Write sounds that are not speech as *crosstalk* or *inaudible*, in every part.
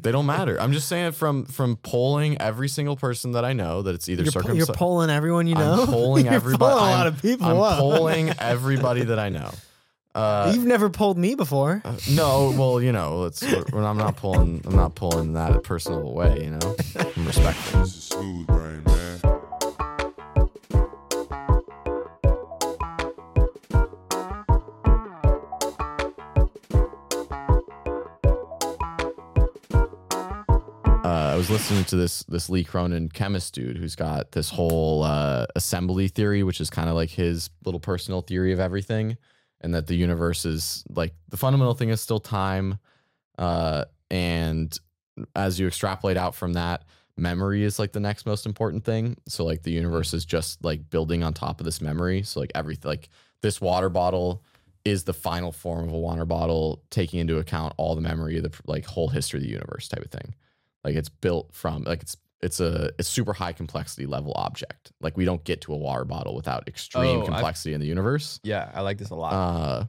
They don't matter. I'm just saying from from polling every single person that I know that it's either You're, po- you're polling everyone you know. I'm polling *laughs* You're everybody. polling a I'm- lot of people. I'm wow. polling *laughs* everybody that I know. Uh, You've never polled me before. uh, no, well, you know, it's when I'm not pulling. I'm not pulling that personal way. You know, I'm respectful. This is smooth brain, man. Was listening to this this Lee Cronin chemist dude who's got this whole uh, assembly theory, which is kind of like his little personal theory of everything, and that the universe is like the fundamental thing is still time, uh, and as you extrapolate out from that, memory is like the next most important thing. So like the universe is just like building on top of this memory. So like everything, like this water bottle is the final form of a water bottle, taking into account all the memory of the like whole history of the universe type of thing like it's built from like it's it's a, a super high complexity level object. Like we don't get to a water bottle without extreme Oh, I've- complexity in the universe. Yeah, I like this a lot. uh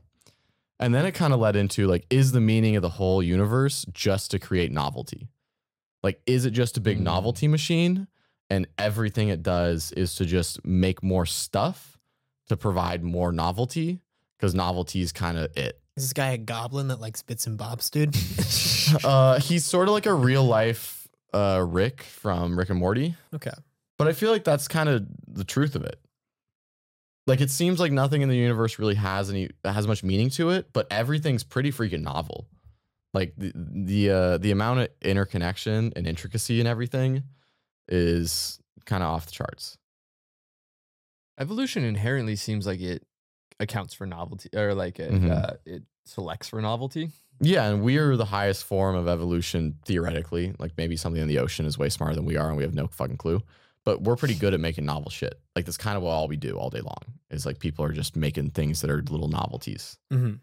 and then it kind of led into like is the meaning of the whole universe just to create novelty? Like is it just a big Mm. novelty machine and everything it does is to just make more stuff to provide more novelty? Because novelty is kind of it Is this guy a goblin that likes bits and bobs, dude? *laughs* uh he's sort of like a real life uh rick from rick and morty okay. But I feel like that's kind of the truth of it. Like it seems like nothing in the universe really has any has much meaning to it, but everything's pretty freaking novel. Like the the uh, the amount of interconnection and intricacy and everything is kind of off the charts. Evolution inherently seems like it accounts for novelty, or like it Mhm. uh, it selects for novelty. Yeah, and we're the highest form of evolution theoretically. Like maybe something in the ocean is way smarter than we are, and we have no fucking clue. But we're pretty good at making novel shit. Like that's kind of what all we do all day long. Is like people are just making things that are little novelties. hmm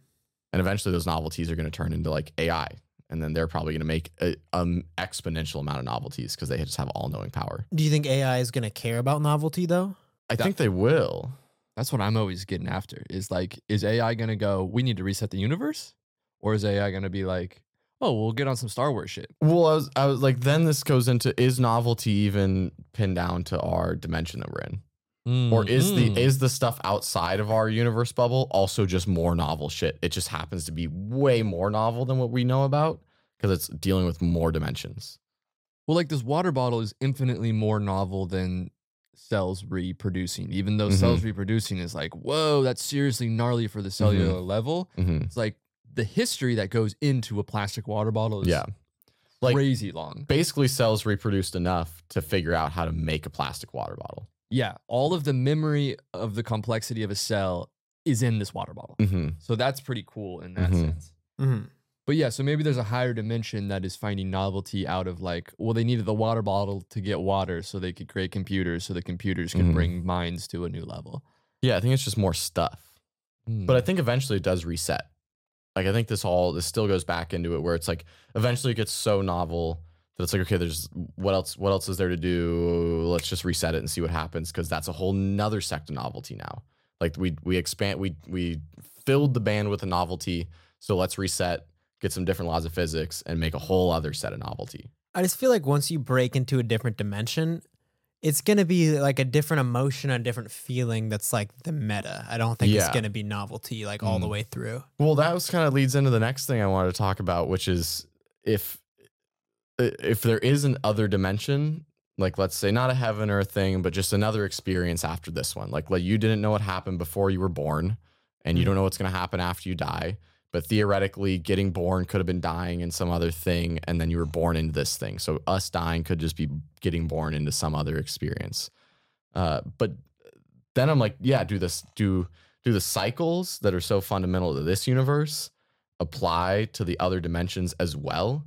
and eventually those novelties are going to turn into like AI, and then they're probably going to make an um, exponential amount of novelties because they just have all knowing power. Do you think AI is going to care about novelty though? I That- think they will. That's what I'm always getting after. Is like, is AI gonna go? We need to reset the universe, or is AI gonna be like, oh, we'll get on some Star Wars shit? Well, I was, I was like, then this goes into is novelty even pinned down to our dimension that we're in, or is Mm-hmm. the is the stuff outside of our universe bubble also just more novel shit? It just happens to be way more novel than what we know about because it's dealing with more dimensions. well, like this water bottle is infinitely more novel than cells reproducing. Even though cells reproducing is like, whoa, that's seriously gnarly for the cellular level. hmm It's like the history that goes into a plastic water bottle is Yeah, like crazy long. basically cells reproduced enough to figure out how to make a plastic water bottle. Yeah, all of the memory of the complexity of a cell is in this water bottle. Mm-hmm. So that's pretty cool in that Mhm. sense. Hmm But yeah, so maybe there's a higher dimension that is finding novelty out of like, well, they needed the water bottle to get water so they could create computers so the computers could Mhm. bring minds to a new level. Yeah, I think it's just more stuff. Hmm. But I think eventually it does reset. Like I think this all this still goes back into it where it's like eventually it gets so novel that it's like okay, there's what else what else is there to do? Let's just reset it and see what happens because that's a whole nother sect of novelty now. Like we we expand we we filled the band with a novelty, so let's reset, get some different laws of physics, and make a whole other set of novelty. I just feel like once you break into a different dimension, it's going to be like a different emotion, a different feeling that's like the meta. I don't think it's going to be novelty like all the Mm. way through. Well, that was kind of leads into the next thing I wanted to talk about, which is if if there is an other dimension, like let's say not a heaven or a thing, but just another experience after this one. Like like you didn't know what happened before you were born, and you Mhm. don't know what's going to happen after you die. But theoretically, getting born could have been dying in some other thing, and then you were born into this thing. So us dying could just be getting born into some other experience. Uh, but then I'm like, yeah, do this do do the cycles that are so fundamental to this universe apply to the other dimensions as well?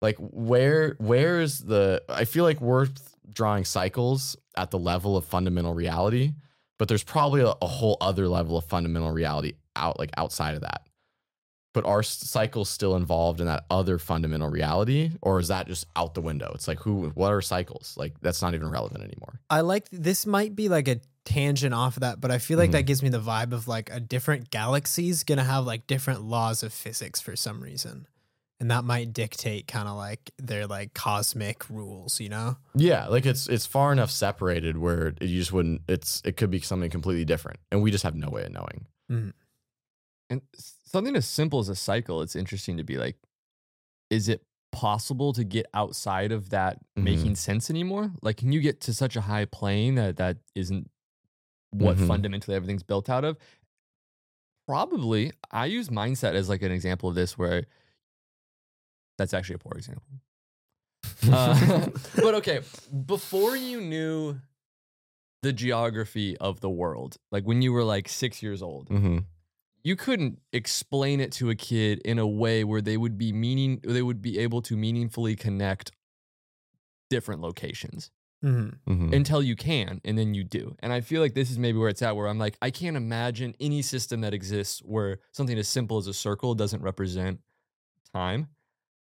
Like where where is the I feel like we're drawing cycles at the level of fundamental reality, but there's probably a, a whole other level of fundamental reality out like outside of that. But are cycles still involved in that other fundamental reality, or is that just out the window? It's like who what are cycles? Like that's not even relevant anymore. I like this might be like a tangent off of that, but I feel like Mhm. that gives me the vibe of like a different galaxy's going to have like different laws of physics for some reason. and that might dictate kind of like their like cosmic rules, you know? Yeah, like it's it's far enough separated where it, you just wouldn't. It's it could be something completely different, and we just have no way of knowing. And s- something as simple as a cycle, it's interesting to be like, is it possible to get outside of that Mhm. making sense anymore? Like, can you get to such a high plane that that isn't what Mhm. fundamentally everything's built out of? Probably. I use mindset as like an example of this where that's actually a poor example. Uh, *laughs* *laughs* but okay, before you knew the geography of the world, like when you were like six years old, hmm you couldn't explain it to a kid in a way where they would be meaning they would be able to meaningfully connect different locations hmm hmm until you can and then you do. And i feel like this is maybe where it's at where i'm like i can't imagine any system that exists where something as simple as a circle doesn't represent time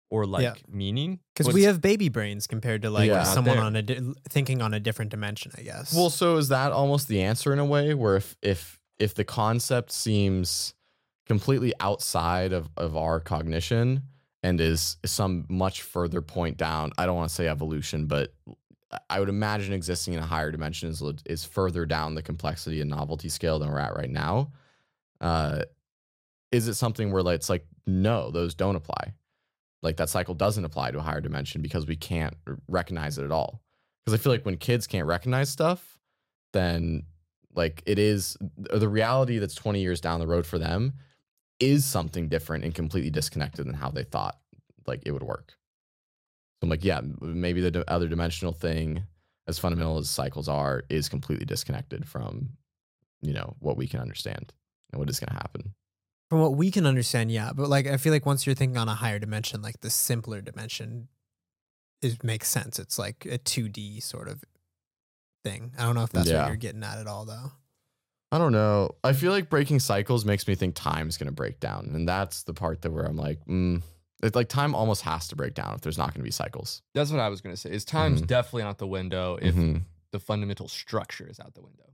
or like meaning Because we have baby brains compared to like Yeah. someone on a di- thinking on a different dimension, I guess. Well, so is that almost the answer in a way where if if if the concept seems completely outside of of our cognition and is some much further point down, I don't want to say evolution, but I would imagine existing in a higher dimension is is further down the complexity and novelty scale than we're at right now. Uh, is it something where it's like no, those don't apply? Like that cycle doesn't apply to a higher dimension because we can't recognize it at all. Because I feel like when kids can't recognize stuff, then like it is the reality that's 20 years down the road for them is something different and completely disconnected than how they thought like it would work. So I'm like, yeah, maybe the other dimensional thing, as fundamental as cycles are, is completely disconnected from, you know, what we can understand and what is going to happen. From what we can understand, yeah. But like I feel like once you're thinking on a higher dimension, like the simpler dimension it makes sense. It's like a 2D sort of thing. I don't know if that's Yeah. what you're getting at at all though. I don't know. I feel like breaking cycles makes me think time's going to break down, and that's the part that where I'm like, mm, it's like time almost has to break down if there's not going to be cycles. that's what i was going to say is time's Mhm. definitely out the window if Mhm. the fundamental structure is out the window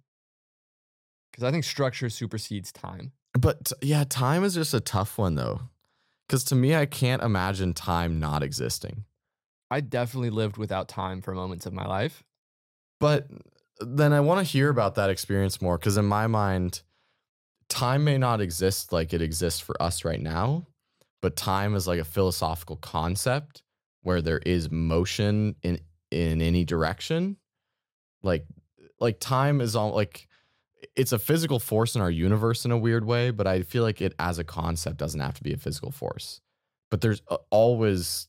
because i think structure supersedes time But yeah, time is just a tough one though, because to me, I can't imagine time not existing. I definitely lived without time for moments of my life. But then I want to hear about that experience more because in my mind, time may not exist like it exists for us right now, but time is like a philosophical concept where there is motion in in any direction. Like like time is all like it's a physical force in our universe in a weird way, but I feel like it as a concept doesn't have to be a physical force. But there's always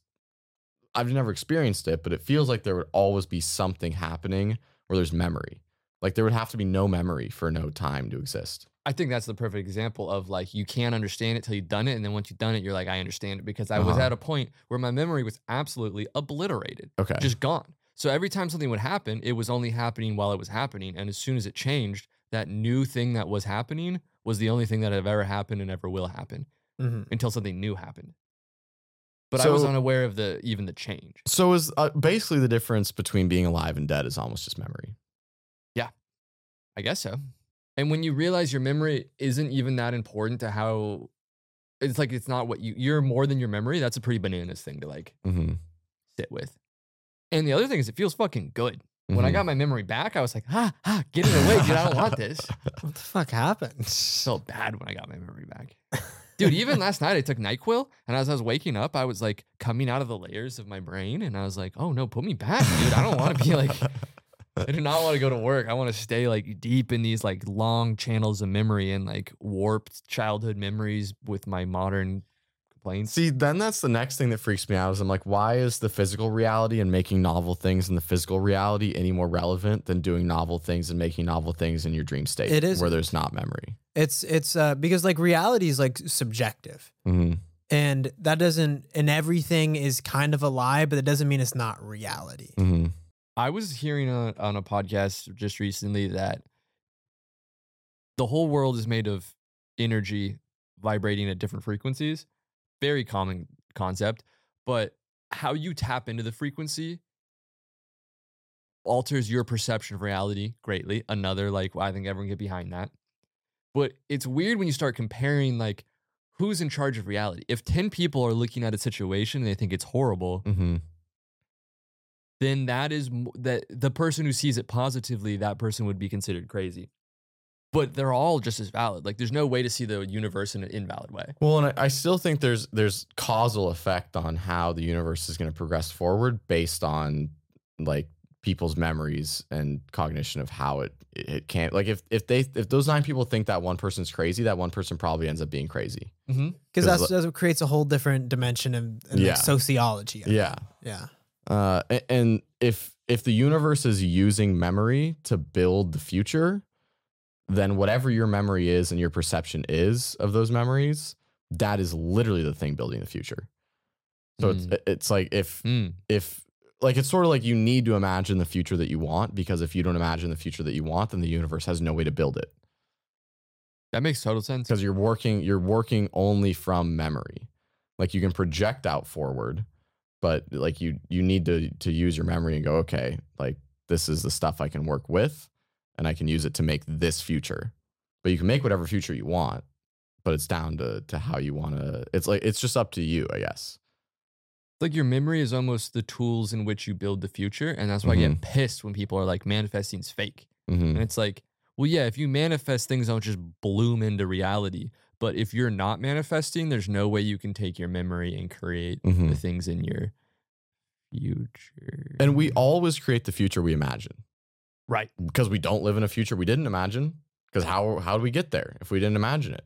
I've never experienced it, but it feels like there would always be something happening where there's memory. Like there would have to be no memory for no time to exist. I think that's the perfect example of like you can't understand it till you've done it, and then once you've done it, you're like, I understand it because I was Uh-huh. at a point where my memory was absolutely obliterated, Okay. just gone. So every time something would happen, it was only happening while it was happening, and as soon as it changed, that new thing that was happening was the only thing that had ever happened and ever will happen hmm until something new happened. But I was So- unaware of the even the change. so is uh, basically the difference between being alive and dead is almost just memory. Yeah, I guess so. And when you realize your memory isn't even that important to how it's like it's not what you you're more than your memory, that's a pretty bananas thing to like Mm-hmm. sit with. And the other thing is it feels fucking good. When Mm-hmm. I got my memory back, I was like, ah, ah, get it away, dude. I don't want this. *laughs* What the fuck happened? So bad when I got my memory back. *laughs* Dude, even last night I took NyQuil and as I was waking up, I was like coming out of the layers of my brain and I was like, oh no, put me back, dude. I don't want to be like *laughs* I do not want to go to work. I want to stay like deep in these like long channels of memory and like warped childhood memories with my modern complaints. See, then that's the next thing that freaks me out is I'm like, why is the physical reality and making novel things in the physical reality any more relevant than doing novel things and making novel things in your dream state? It is. where there's not memory. It's it's uh because like reality is like subjective. Mm-hmm. And that doesn't and everything is kind of a lie, but it doesn't mean it's not reality. Mm-hmm. I was hearing on, on a podcast just recently that the whole world is made of energy vibrating at different frequencies. Very common concept, but how you tap into the frequency alters your perception of reality greatly. Another, like, I think everyone get behind that. But it's weird when you start comparing, like, who's in charge of reality? If 10 people are looking at a situation and they think it's horrible, Mm-hmm. then that is that the person who sees it positively, that person would be considered crazy. But they're all just as valid. Like there's no way to see the universe in an invalid way. Well, and I, I still think there's there's causal effect on how the universe is going to progress forward based on like people's memories and cognition of how it it can't like if if they if those nine people think that one person's crazy, that one person probably ends up being crazy. Mm-hmm. that's, that's what creates a whole different dimension of, of like, sociology. of it. Yeah. yeah. Uh, and if if the universe is using memory to build the future, then whatever your memory is and your perception is of those memories, that is literally the thing building the future. So Mm. it's it's like if Mm. if like it's sort of like you need to imagine the future that you want because if you don't imagine the future that you want, then the universe has no way to build it That makes total sense. because you're working you're working only from memory. Like you can project out forward, but like you you need to to use your memory and go, okay, like this is the stuff I can work with and I can use it to make this future. But you can make whatever future you want, but it's down to to how you want to it's like it's just up to you, I guess. like your memory is almost the tools in which you build the future. And that's why I get pissed when people are like manifesting's fake. Mhm. And it's like, well, yeah, if you manifest things don't just bloom into reality. But if you're not manifesting, there's no way you can take your memory and create the Mhm. things in your future. And we always create the future we imagine. Right. because we don't live in a future we didn't imagine. Because how how do we get there if we didn't imagine it?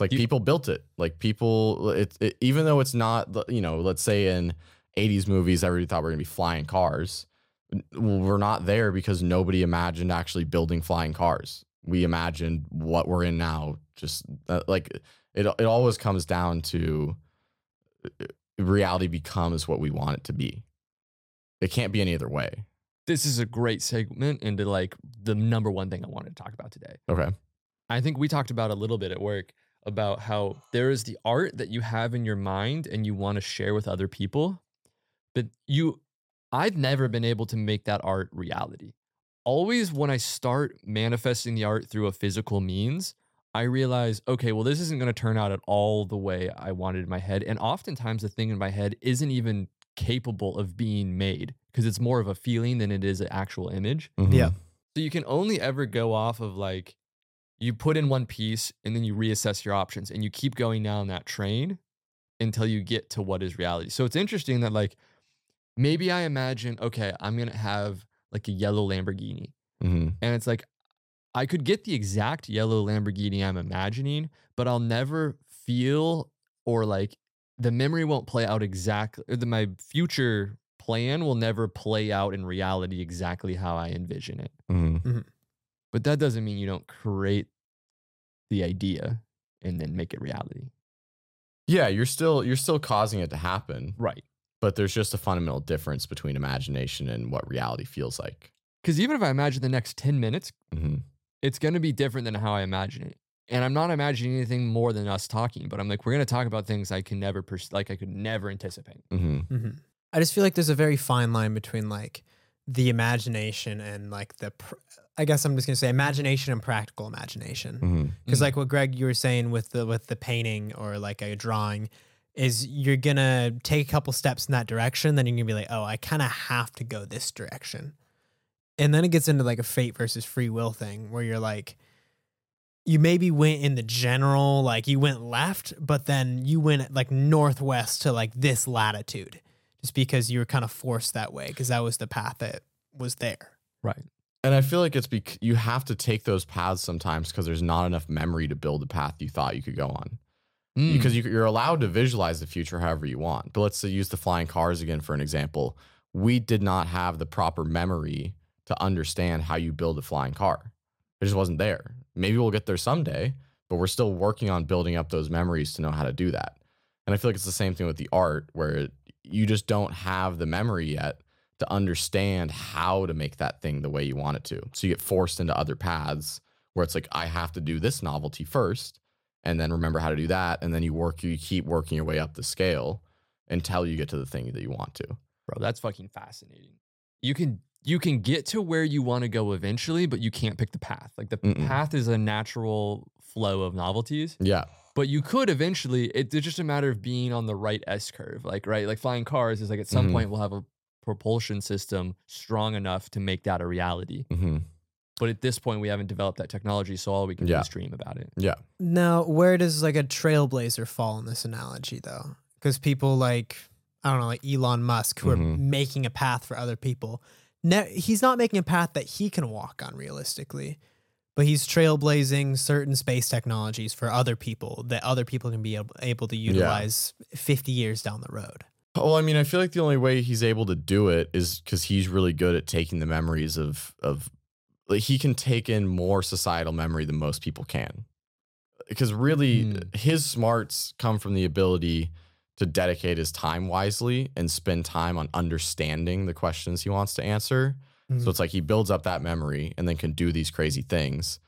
Like You- people built it. Like people, it, it even though it's not, you know, let's say in '80s movies, everybody thought we are gonna be flying cars. We're not there because nobody imagined actually building flying cars. We imagined what we're in now. Just uh, like it, it always comes down to uh, reality becomes what we want it to be. It can't be any other way. This is a great segment into like the number one thing I wanted to talk about today. Okay. I think we talked about a little bit at work about how there is the art that you have in your mind and you want to share with other people. But you, I've never been able to make that art reality. Always when I start manifesting the art through a physical means, I realize, okay, well, this isn't going to turn out at all the way I wanted in my head. And oftentimes the thing in my head isn't even capable of being made because it's more of a feeling than it is an actual image. Mhm. Yeah. So you can only ever go off of like you put in one piece and then you reassess your options and you keep going down that train until you get to what is reality. So it's interesting that like maybe I imagine, okay, I'm going to have like a yellow Lamborghini. Mhm. And it's like I could get the exact yellow Lamborghini I'm imagining, but I'll never feel or like the memory won't play out exactly or the, my future plan will never play out in reality exactly how I envision it. Mhm. But that doesn't mean you don't create the idea and then make it reality. Yeah, you're still you're still causing it to happen, Right. but there's just a fundamental difference between imagination and what reality feels like. Because even if I imagine the next 10 minutes, hmm it's going to be different than how I imagine it. And I'm not imagining anything more than us talking, but I'm like, we're going to talk about things I can never, pers- like, I could never anticipate. hmm hmm I just feel like there's a very fine line between like the imagination and like the, pr- I guess I'm just gonna say imagination and practical imagination. Because Mm. like what Greg you were saying with the with the painting or like a drawing, is you're gonna take a couple steps in that direction, then you're gonna be like, oh, I kind of have to go this direction, and then it gets into like a fate versus free will thing where you're like. You maybe went in the general, like you went left, but then you went like northwest to like this latitude just because you were kind of forced that way because that was the path that was there. right. And I feel like it's bec- you have to take those paths sometimes because there's not enough memory to build the path you thought you could go on. Mm. Because you, you're allowed to visualize the future however you want. But let's say use the flying cars again for an example. We did not have the proper memory to understand how you build a flying car. It just wasn't there. Maybe we'll get there someday, but we're still working on building up those memories to know how to do that. And I feel like it's the same thing with the art where it, you just don't have the memory yet to understand how to make that thing the way you want it to. So you get forced into other paths where it's like I have to do this novelty first and then remember how to do that and then you work you keep working your way up the scale until you get to the thing that you want to. Bro, that's fucking fascinating. You can you can get to where you want to go eventually, but you can't pick the path. Like the Mm-mm. path is a natural flow of novelties, Yeah. But you could eventually. It's just a matter of being on the right S curve. Like right, like flying cars is like at some Mhm. point we'll have a propulsion system strong enough to make that a reality. hmm But at this point, we haven't developed that technology, so all we can do is dream about it. Yeah. Now, where does like a trailblazer fall in this analogy, though? Because people like I don't know, like Elon Musk, who are Mhm. making a path for other people. Ne- he's not making a path that he can walk on realistically, but he's trailblazing certain space technologies for other people that other people can be ab- able to utilize 50 years down the road. Well, I mean, I feel like the only way he's able to do it is because he's really good at taking the memories of of like he can take in more societal memory than most people can. Because really, Hmm. his smarts come from the ability to dedicate his time wisely and spend time on understanding the questions he wants to answer. Mhm. So it's like he builds up that memory and then can do these crazy things.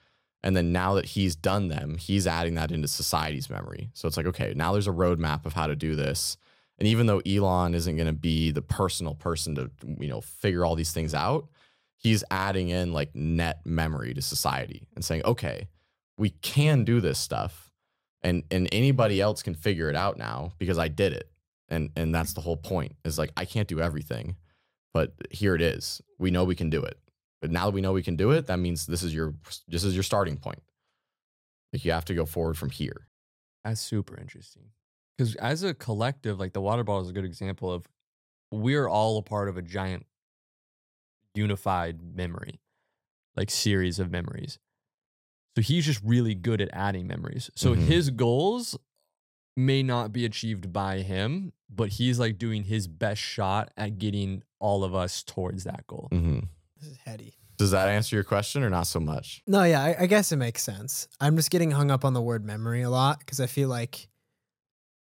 And then now that he's done them, he's adding that into society's memory. So it's like, okay, now there's a roadmap of how to do this. And even though Elon isn't going to be the personal person to, you know, figure all these things out, he's adding in like net memory to society and saying, okay, we can do this stuff. And and anybody else can figure it out now because I did it. And and that's the whole point. Is like I can't do everything, but here it is. We know we can do it. But now that we know we can do it, that means this is your this is your starting point. Like you have to go forward from here. That's super interesting. Because as a collective, like the water bottle is a good example of we're all a part of a giant unified memory, like series of memories. So he's just really good at adding memories. So Mhm. his goals may not be achieved by him, but he's like doing his best shot at getting all of us towards that goal. Mhm. This is heady. Does that answer your question or not so much? No, yeah, I, I guess it makes sense. I'm just getting hung up on the word memory a lot because I feel like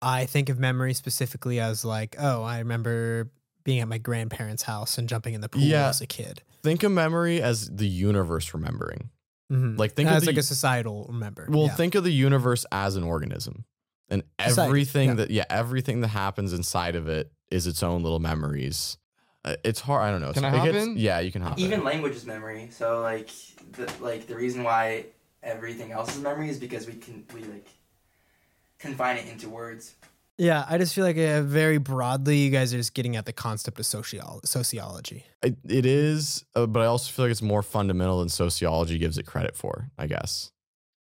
I think of memory specifically as like, oh, I remember being at my grandparents' house and jumping in the pool Yeah. as a kid. Think of memory as the universe remembering. Mhm. Like think of as the, like a societal member. Well, yeah. think of the universe as an organism. And Society, everything yeah. that yeah, everything that happens inside of it is its own little memories. Uh, it's hard. I don't know. Can I it hop gets- in? Yeah, you can hop Even in. language is memory. So like the like the reason why everything else is memory is because we can we like confine it into words. Yeah, I just feel like uh, very broadly, you guys are just getting at the concept of sociolo- sociology. It, it is, uh, but I also feel like it's more fundamental than sociology gives it credit for. I guess.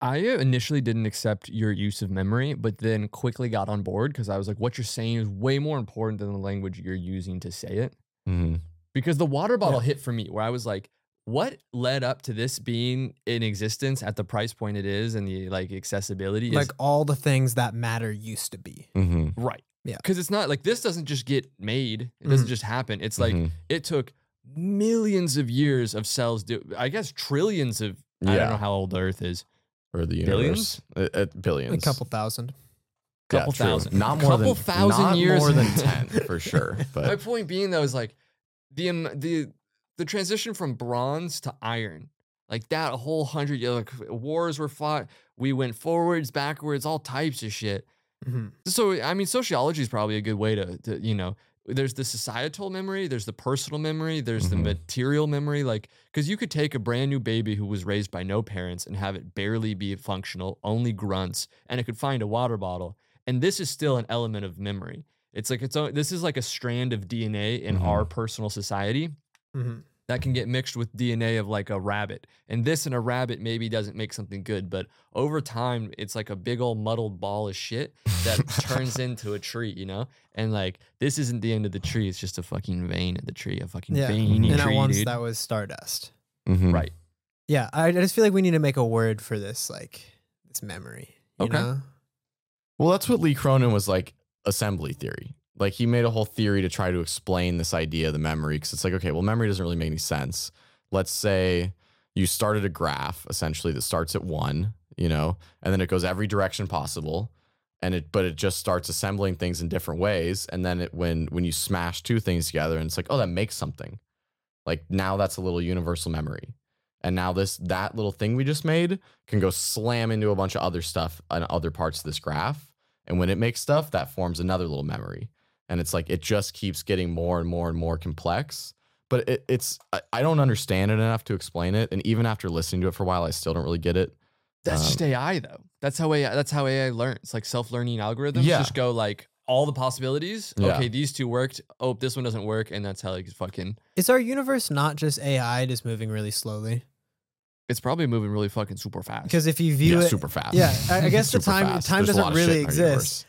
I initially didn't accept your use of memory, but then quickly got on board because I was like, what you're saying is way more important than the language you're using to say it. Mm-hmm. Because the water bottle Yeah. hit for me where I was like, what led up to this being in existence at the price point it is and the like accessibility is Like all the things that matter used to be. Mm-hmm. right. Yeah. Because it's not like this doesn't just get made. It doesn't Mhm. just happen. It's like Mhm. it took millions of years of cells do I guess trillions of I don't know how old the earth is. or the Billions? universe. Uh, uh, billions. A couple thousand. Yeah, Couple true. thousand. Not more Couple than thousand not years. more than *laughs* ten for sure. But my point being though is like the um, the the transition from bronze to iron, like that a whole hundred year like wars were fought. We went forwards, backwards, all types of shit. hmm So I mean, sociology is probably a good way to, to you know. There's the societal memory, there's the personal memory, there's the Mhm. material memory. Like, because you could take a brand new baby who was raised by no parents and have it barely be functional, only grunts, and it could find a water bottle. And this is still an element of memory. It's like its own. This is like a strand of DNA in Mhm. our personal society hmm that can get mixed with DNA of like a rabbit. And this in a rabbit maybe doesn't make something good, but over time it's like a big old muddled ball of shit that turns *laughs* into a tree, you know? And like this isn't the end of the tree, it's just a fucking vein of the tree, a fucking Yeah. veiny And at tree, once dude. that was stardust. Mhm. right. Yeah, I, I just feel like we need to make a word for this, like this memory. You Okay. know? Well, that's what Lee Cronin was like assembly theory. Like he made a whole theory to try to explain this idea of the memory because it's like, okay, well, memory doesn't really make any sense. Let's say you started a graph essentially that starts at one, you know, and then it goes every direction possible. And it, but it just starts assembling things in different ways. And then it, when, when you smash two things together and it's like, oh, that makes something. Like now that's a little universal memory. And now this, that little thing we just made can go slam into a bunch of other stuff on other parts of this graph. And when it makes stuff, that forms another little memory. And it's like it just keeps getting more and more and more complex. But it, it's I, I don't understand it enough to explain it. And even after listening to it for a while, I still don't really get it. That's Um, just AI though. That's how AI. That's how AI learns. Like self-learning algorithms Yeah. just go like all the possibilities. Yeah. Okay, these two worked. Oh, this one doesn't work, and that's how like fucking. Is our universe not just AI just moving really slowly? It's probably moving really fucking super fast. Because if you view yeah, it, super fast. yeah, I, I guess *laughs* the time fast. time There's doesn't lot of shit really in our exist.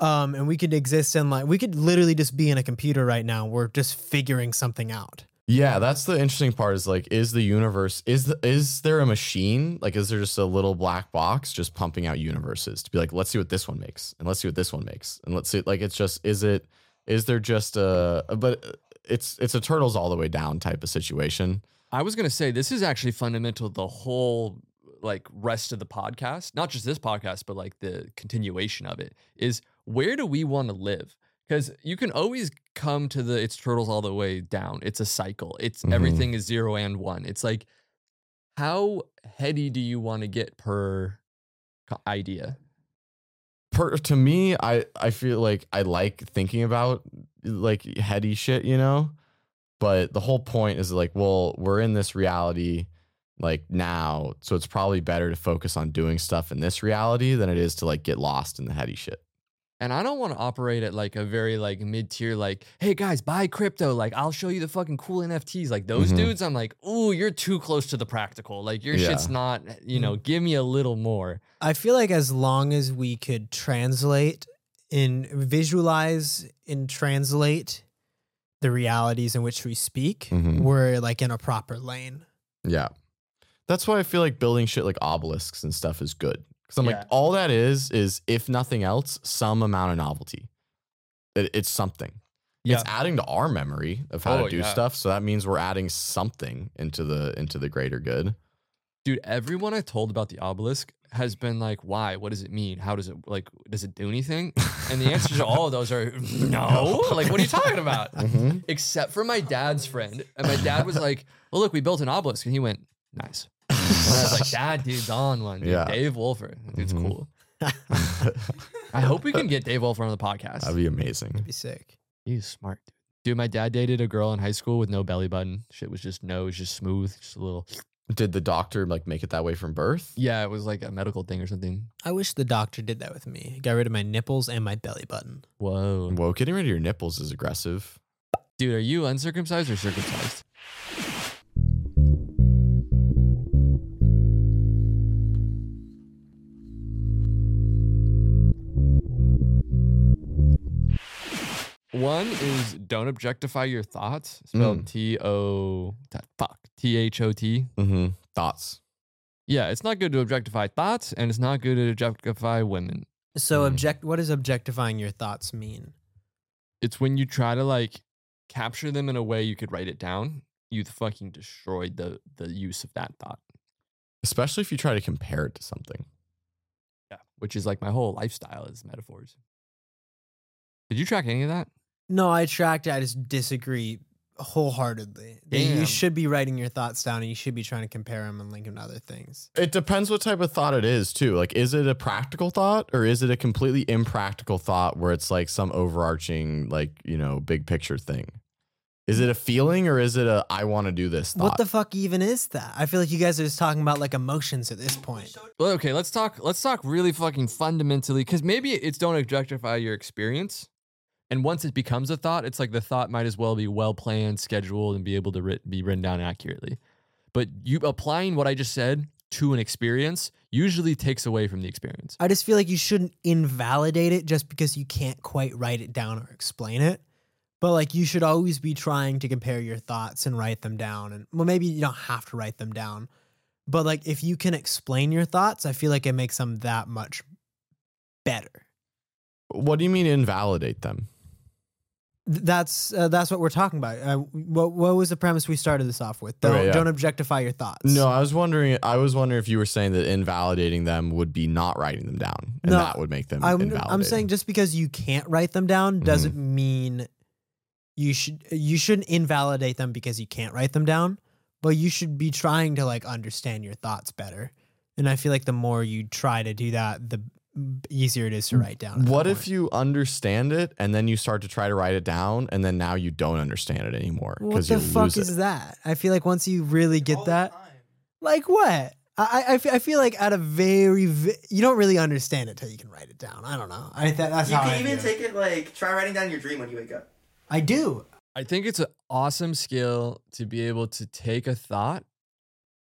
Universe. Um, and we could exist in like we could literally just be in a computer right now. We're just figuring something out. Yeah, that's the interesting part. Is like, is the universe is the, is there a machine? Like, is there just a little black box just pumping out universes to be like, let's see what this one makes, and let's see what this one makes, and let's see. Like, it's just is it is there just a but it's it's a turtles all the way down type of situation. I was gonna say this is actually fundamental. The whole like rest of the podcast, not just this podcast, but like the continuation of it, is where do we want to live? Because you can always come to the it's turtles all the way down. It's a cycle. It's Mhm. everything is zero and one. It's like how heady do you want to get per idea? per to me i i feel like i like thinking about like heady shit you know but the whole point is like well we're in this reality like now so it's probably better to focus on doing stuff in this reality than it is to like get lost in the heady shit And I don't want to operate at like a very like mid tier, like, hey guys, buy crypto. Like, I'll show you the fucking cool NFTs. Like those Mhm. dudes, I'm like, ooh, you're too close to the practical. Like your shit's not, you know, give me a little more. I feel like as long as we could translate and visualize and translate the realities in which we speak, Mhm. we're like in a proper lane. yeah that's why i feel like building shit like obelisks and stuff is good because i'm Yeah. like all that is is if nothing else some amount of novelty it, it's something Yeah. it's adding to our memory of how Oh, to do yeah. stuff so that means we're adding something into the into the greater good Dude, everyone I told about the obelisk has been like, why? What does it mean? How does it like does it do anything? And the answers to all of those are *laughs* no. Like, what are you talking about? Mhm. Except for my dad's friend. And my dad was like, Well, look, we built an obelisk. And he went, Nice. And I was like, *laughs* That dude's on one. Dude. Yeah. Dave Wolfer. That dude's Mhm. cool. *laughs* I hope we can get Dave Wolfer on the podcast. that'd be amazing That'd Be sick. He's smart, dude. Dude, my dad dated a girl in high school with no belly button. Shit was just nose, just smooth, just a little. did the doctor like make it that way from birth Yeah, it was like a medical thing or something. I wish the doctor did that with me. Got rid of my nipples and my belly button. Whoa. whoa getting rid of your nipples is aggressive Dude, are you uncircumcised or circumcised? One is don't objectify your thoughts. Spelled Mm. T O fuck T H O T. mm-hmm. thoughts Yeah, it's not good to objectify thoughts, and it's not good to objectify women. So Mm. object what does objectifying your thoughts mean? It's when you try to like capture them in a way you could write it down. You fucking destroyed the the use of that thought. especially if you try to compare it to something Yeah, which is like my whole lifestyle is metaphors. Did you track any of that? No, I tracked it. I just disagree wholeheartedly. That You should be writing your thoughts down and you should be trying to compare them and link them to other things. it depends what type of thought it is too like is it a practical thought or is it a completely impractical thought where it's like some overarching like you know big picture thing is it a feeling or is it a i want to do this thought What the fuck even is that? I feel like you guys are just talking about like emotions at this point. Well, okay, let's talk. Let's talk really fucking fundamentally, because maybe it's don't objectify your experience, and once it becomes a thought, it's like the thought might as well be well planned, scheduled, and be able to writ- be written down accurately. But you applying what I just said to an experience usually takes away from the experience. I just feel like you shouldn't invalidate it just because you can't quite write it down or explain it. But like you should always be trying to compare your thoughts and write them down. And well, maybe you don't have to write them down. But like if you can explain your thoughts, I feel like it makes them that much better. what do you mean invalidate them Th- That's uh, that's what we're talking about. Uh, what what was the premise we started this off with? Don't yeah. don't objectify your thoughts. no i was wondering i was wondering if you were saying that invalidating them would be not writing them down and No, that would make them I'm. I'm saying just because you can't write them down Mm-hmm. doesn't mean you should you shouldn't invalidate them because you can't write them down, but you should be trying to like understand your thoughts better. And I feel like the more you try to do that, the easier it is to write down. what if you understand it and then you start to try to write it down and then now you don't understand it anymore What because the you fuck lose is it that? I feel like once you really get the that, like what? I, I, I feel like at a very, ve- you don't really understand it till you can write it down. I don't know. I th- that's You how I can even view take it like try writing down your dream when you wake up. I do. I think it's an awesome skill to be able to take a thought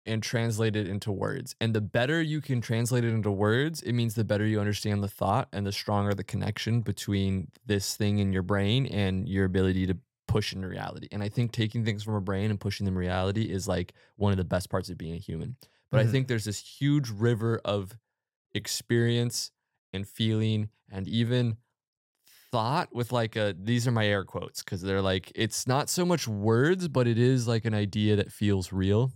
and translate it into words. And the better you can translate it into words, it means the better you understand the thought and the stronger the connection between this thing in your brain and your ability to push into reality. And I think taking things from a brain and pushing them reality is like one of the best parts of being a human. But I Mhm. think there's this huge river of experience and feeling and even thought with like a these are my air quotes because they're like it's not so much words but it is like an idea that feels real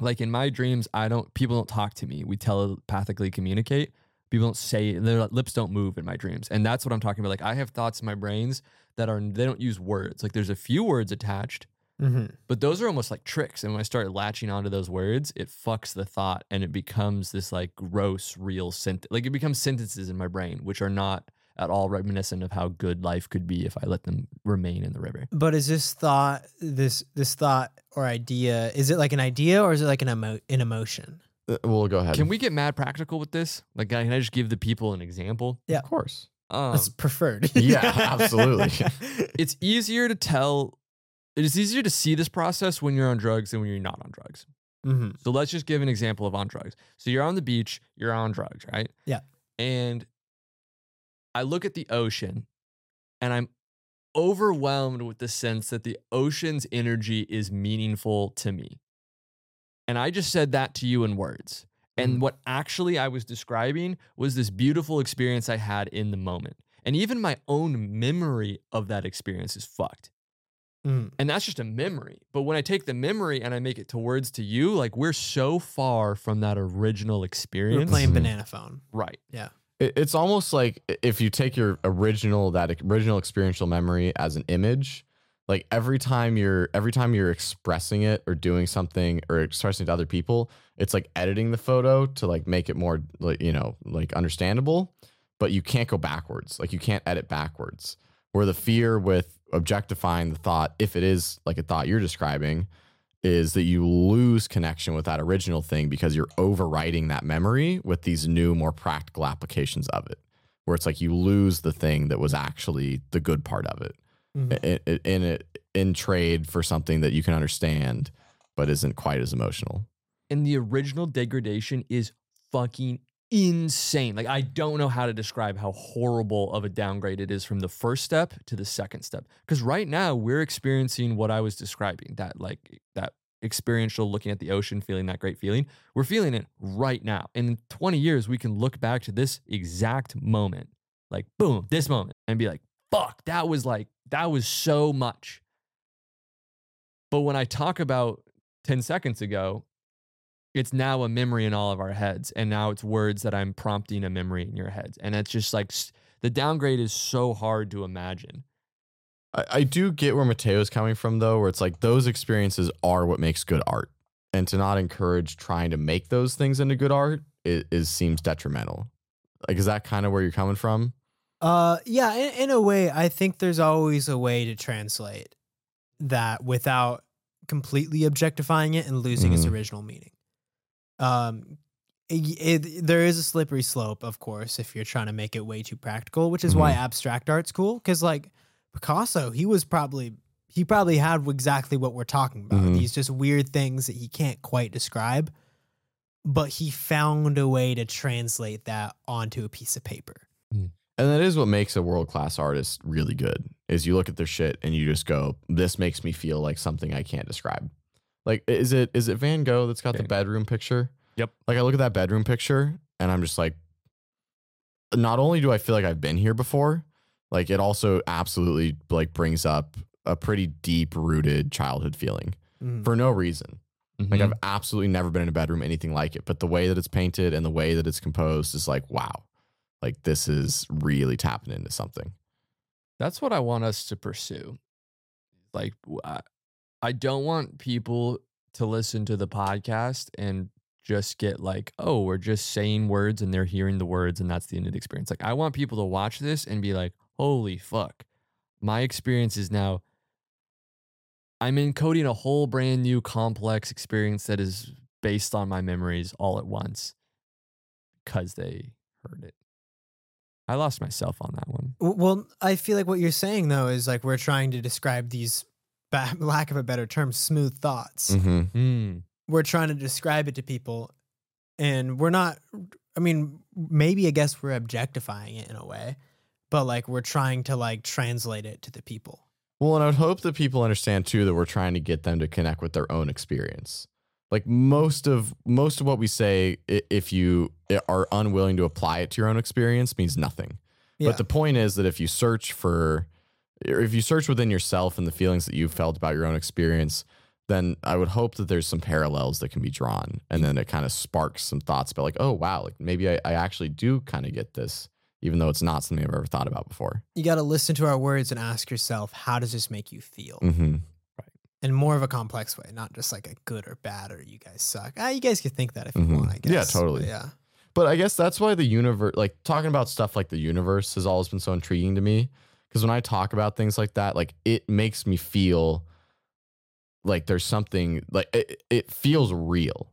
like in my dreams i don't people don't talk to me we telepathically communicate people don't say their lips don't move in my dreams and that's what i'm talking about like i have thoughts in my brains that are they don't use words like there's a few words attached Mm-hmm. but those are almost like tricks. And when I start latching onto those words, it fucks the thought and it becomes this like gross, real sentence. Like it becomes sentences in my brain, which are not at all reminiscent of how good life could be if I let them remain in the river. But is this thought, this this thought or idea, is it like an idea or is it like an emo- an emotion? Uh, We'll go ahead. Can we get mad practical with this? Like, can I just give the people an example? Yeah. Of course. Um, That's preferred. *laughs* yeah, absolutely. *laughs* it's easier to tell. It is easier to see this process when you're on drugs than when you're not on drugs. hmm So let's just give an example of on drugs. So you're on the beach, you're on drugs, right? Yeah. And I look at the ocean and I'm overwhelmed with the sense that the ocean's energy is meaningful to me. And I just said that to you in words. And Mhm. what actually I was describing was this beautiful experience I had in the moment. And even my own memory of that experience is fucked. Mhm. And that's just a memory. But when I take the memory and I make it to words to you, like we're so far from that original We're experience. playing Mhm. banana phone. right. It- It's almost like if you take your original that original experiential memory as an image, like every time you're every time you're expressing it or doing something or expressing it to other people, it's like editing the photo to like make it more like you know like understandable, but you can't go backwards. Like you can't edit backwards. Where the fear with objectifying the thought, if it is like a thought you're describing, is that you lose connection with that original thing because you're overwriting that memory with these new, more practical applications of it. Where it's like you lose the thing that was actually the good part of it Mhm. i- i- in it in trade for something that you can understand but isn't quite as emotional. And the original degradation is fucking insane. Like I don't know how to describe how horrible of a downgrade it is from the first step to the second step. Because right now we're experiencing what I was describing, that like that experiential looking at the ocean, feeling that great feeling. We're feeling it right now. And in 20 years, we can look back to this exact moment, like boom, this moment, and be like, fuck, that was like, that was so much. But when I talk about 10 seconds ago, it's now a memory in all of our heads. And now it's words that I'm prompting a memory in your heads. And it's just like the downgrade is so hard to imagine. I, I do get where Mateo's coming from though, where it's like those experiences are what makes good art. And to not encourage trying to make those things into good art is, is seems detrimental. Like is that kind of where you're coming from? Uh, yeah, in, in a way, I think there's always a way to translate that without completely objectifying it and losing its Mhm. original meaning. Um, it, it- there is a slippery slope, of course, if you're trying to make it way too practical, which is why abstract art's cool. Because like Picasso, he was probably he probably had exactly what we're talking about. Mhm. These just weird things that he can't quite describe, but he found a way to translate that onto a piece of paper. And that is what makes a world class artist really good. Is you look at their shit and you just go, "This makes me feel like something I can't describe." Like, is it is it Van Gogh that's got the bedroom picture? Yep. Like I look at that bedroom picture and I'm just like, not only do I feel like I've been here before, like it also absolutely like brings up a pretty deep rooted childhood feeling Mhm. for no reason. Like Mhm. I've absolutely never been in a bedroom anything like it, but the way that it's painted and the way that it's composed is like, wow, like this is really tapping into something. That's what I want us to pursue. Like, w- I, don't want people to listen to the podcast and just get like, oh, we're just saying words and they're hearing the words and that's the end of the experience. Like, I want people to watch this and be like, holy fuck, my experience is now. I'm encoding a whole brand new complex experience that is based on my memories all at once because they heard it. I lost myself on that one. Well, I feel like what you're saying though is like we're trying to describe these, *laughs* lack of a better term, smooth thoughts. Mm-hmm. Hmm. We're trying to describe it to people, and we're not. I mean, maybe I guess we're objectifying it in a way, but like we're trying to like translate it to the people. Well, and I would hope that people understand too that we're trying to get them to connect with their own experience. Like most of most of what we say, if you are unwilling to apply it to your own experience, means nothing. Yeah. But the point is that if you search for, or if you search within yourself and the feelings that you've felt about your own experience, then I would hope that there's some parallels that can be drawn, and then it kind of sparks some thoughts about like, oh wow, like maybe I, I actually do kind of get this, even though it's not something I've ever thought about before. you got to listen to our words and ask yourself, how does this make you feel? Mm-hmm. Right. In more of a complex way, not just like a good or bad or you guys suck. Ah, you guys could think that if you Mhm. want, I guess. Yeah, but totally. yeah. But I guess that's why the universe, like talking about stuff like the universe, has always been so intriguing to me. Because when I talk about things like that, like it makes me feel like there's something like it, it feels real.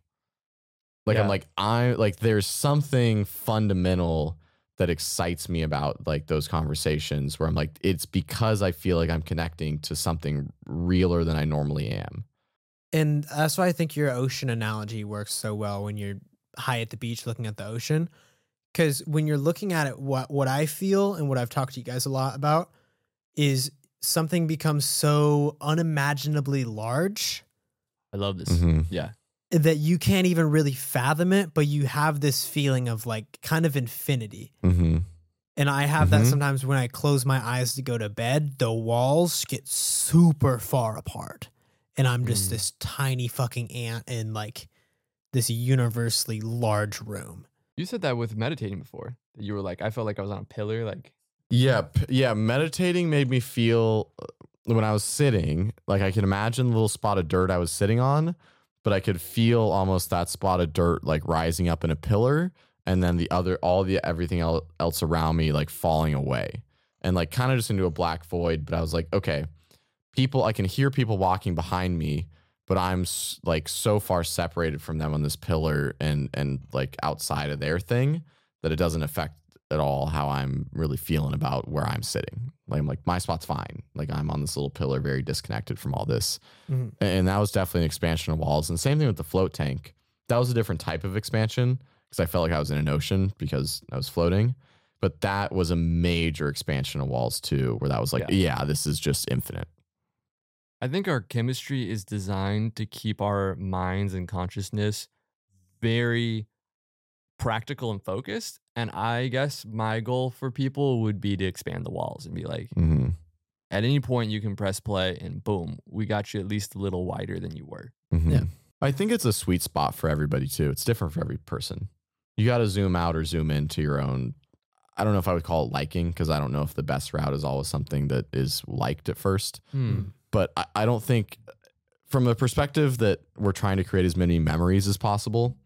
Like I'm like I like there's something fundamental that excites me about like those conversations where I'm like it's because I feel like I'm connecting to something realer than I normally am. And that's why I think your ocean analogy works so well when you're high at the beach looking at the ocean. Because when you're looking at it, what what I feel and what I've talked to you guys a lot about is something becomes so unimaginably large I love this. Mhm. Yeah. that you can't even really fathom it, but you have this feeling of like kind of infinity. Mm-hmm. And I have that Mhm. sometimes when I close my eyes to go to bed, the walls get super far apart. And I'm just Mm. this tiny fucking ant in like this universally large room. You said that with meditating before. That you were like, I felt like I was on a pillar. Like, Yeah, yeah. Meditating made me feel uh, when I was sitting, like I could imagine the little spot of dirt I was sitting on, but I could feel almost that spot of dirt like rising up in a pillar, and then the other, all the everything el- else around me like falling away, and like kind of just into a black void. But I was like, okay, people, I can hear people walking behind me, but I'm like so far separated from them on this pillar and and like outside of their thing that it doesn't affect at all how I'm really feeling about where I'm sitting. Like I'm like my spot's fine. Like I'm on this little pillar, very disconnected from all this. Mhm. And that was definitely an expansion of walls. And same thing with the float tank. That was a different type of expansion because I felt like I was in an ocean because I was floating. But that was a major expansion of walls too, where that was like, Yeah. yeah, this is just infinite. I think our chemistry is designed to keep our minds and consciousness very practical and focused. And I guess my goal for people would be to expand the walls and be like, Mm-hmm. at any point you can press play and boom, we got you at least a little wider than you were. Mhm. Yeah. I think it's a sweet spot for everybody too. It's different for every person. You got to zoom out or zoom into your own. I don't know if I would call it liking because I don't know if the best route is always something that is liked at first. Hmm. But I, I don't think, from the perspective that we're trying to create as many memories as possible,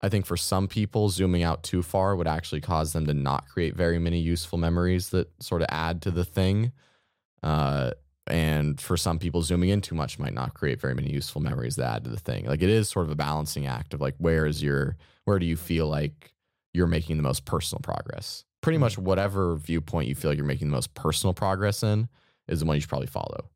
I think for some people, zooming out too far would actually cause them to not create very many useful memories that sort of add to the thing. Uh, and for some people, zooming in too much might not create very many useful memories that add to the thing. Like it is sort of a balancing act of like, where is your, where do you feel like you're making the most personal progress? Pretty much whatever viewpoint you feel like you're making the most personal progress in is the one you should probably follow.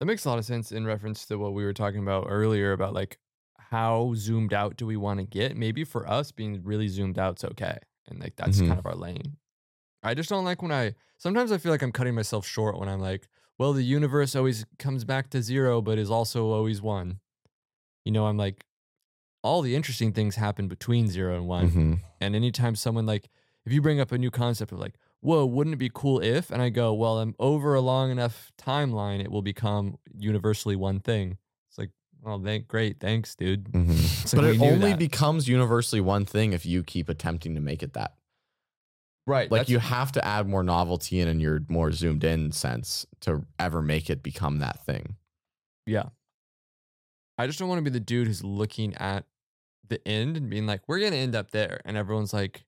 That makes a lot of sense in reference to what we were talking about earlier about like how zoomed out do we want to get? Maybe for us being really zoomed out, out's okay. And like that's Mhm. kind of our lane. I just don't like when I sometimes I feel like I'm cutting myself short when I'm like, well, the universe always comes back to zero, but is also always one. You know, I'm like, all the interesting things happen between zero and one. Mhm. And anytime someone like, if you bring up a new concept of like, whoa, wouldn't it be cool if? And I go, well, I'm over a long enough timeline, it will become universally one thing. It's like, oh, thank, great, thanks, dude. Mhm. *laughs* It's like but it only that. becomes universally one thing if you keep attempting to make it that. right. Like you have to add more novelty in in your more zoomed in sense to ever make it become that thing. yeah. I just don't want to be the dude who's looking at the end and being like, we're gonna end up there, and everyone's like,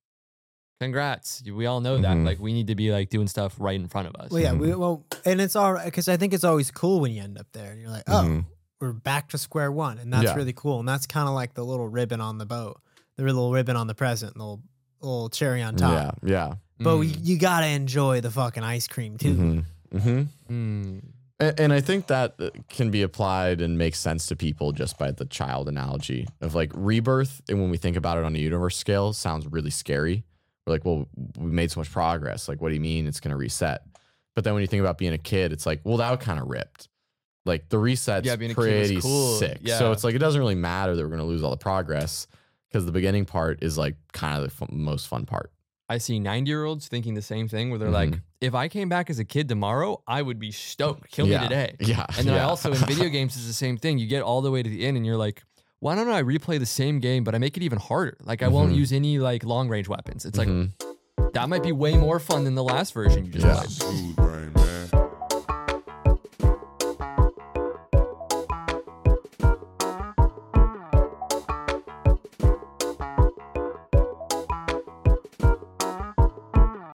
congrats, we all know that. Mhm. Like we need to be like doing stuff right in front of us. Well, yeah, we, Mhm. well, and it's all right because I think it's always cool when you end up there and you're like, oh, Mhm. we're back to square one, and that's Yeah. really cool. And that's kind of like the little ribbon on the boat, the little ribbon on the present, the little little cherry on top. Yeah, yeah. But we, Mm. you gotta enjoy the fucking ice cream too. hmm hmm Mm. And, and I think that uh, can be applied and makes sense to people just by the child analogy of like rebirth. And when we think about it on a universe scale, sounds really scary. We're like, well, we made so much progress. Like, what do you mean it's going to reset? But then when you think about being a kid, it's like, well, that would kind of ripped. Like the reset's Yeah, being a kid was pretty cool. sick. Yeah. So it's like it doesn't really matter that we're going to lose all the progress because the beginning part is like kind of the fu- most fun part. I see 90 year olds thinking the same thing where they're like, Mhm. if I came back as a kid tomorrow, I would be stoked. Kill yeah. me today. Yeah. And then I also in video *laughs* games is the same thing. You get all the way to the end and you're like, why don't I replay the same game, but I make it even harder? Like I won't Mhm. use any like long range weapons. It's like Mhm. that might be way more fun than the last version you just Yeah. played. Smooth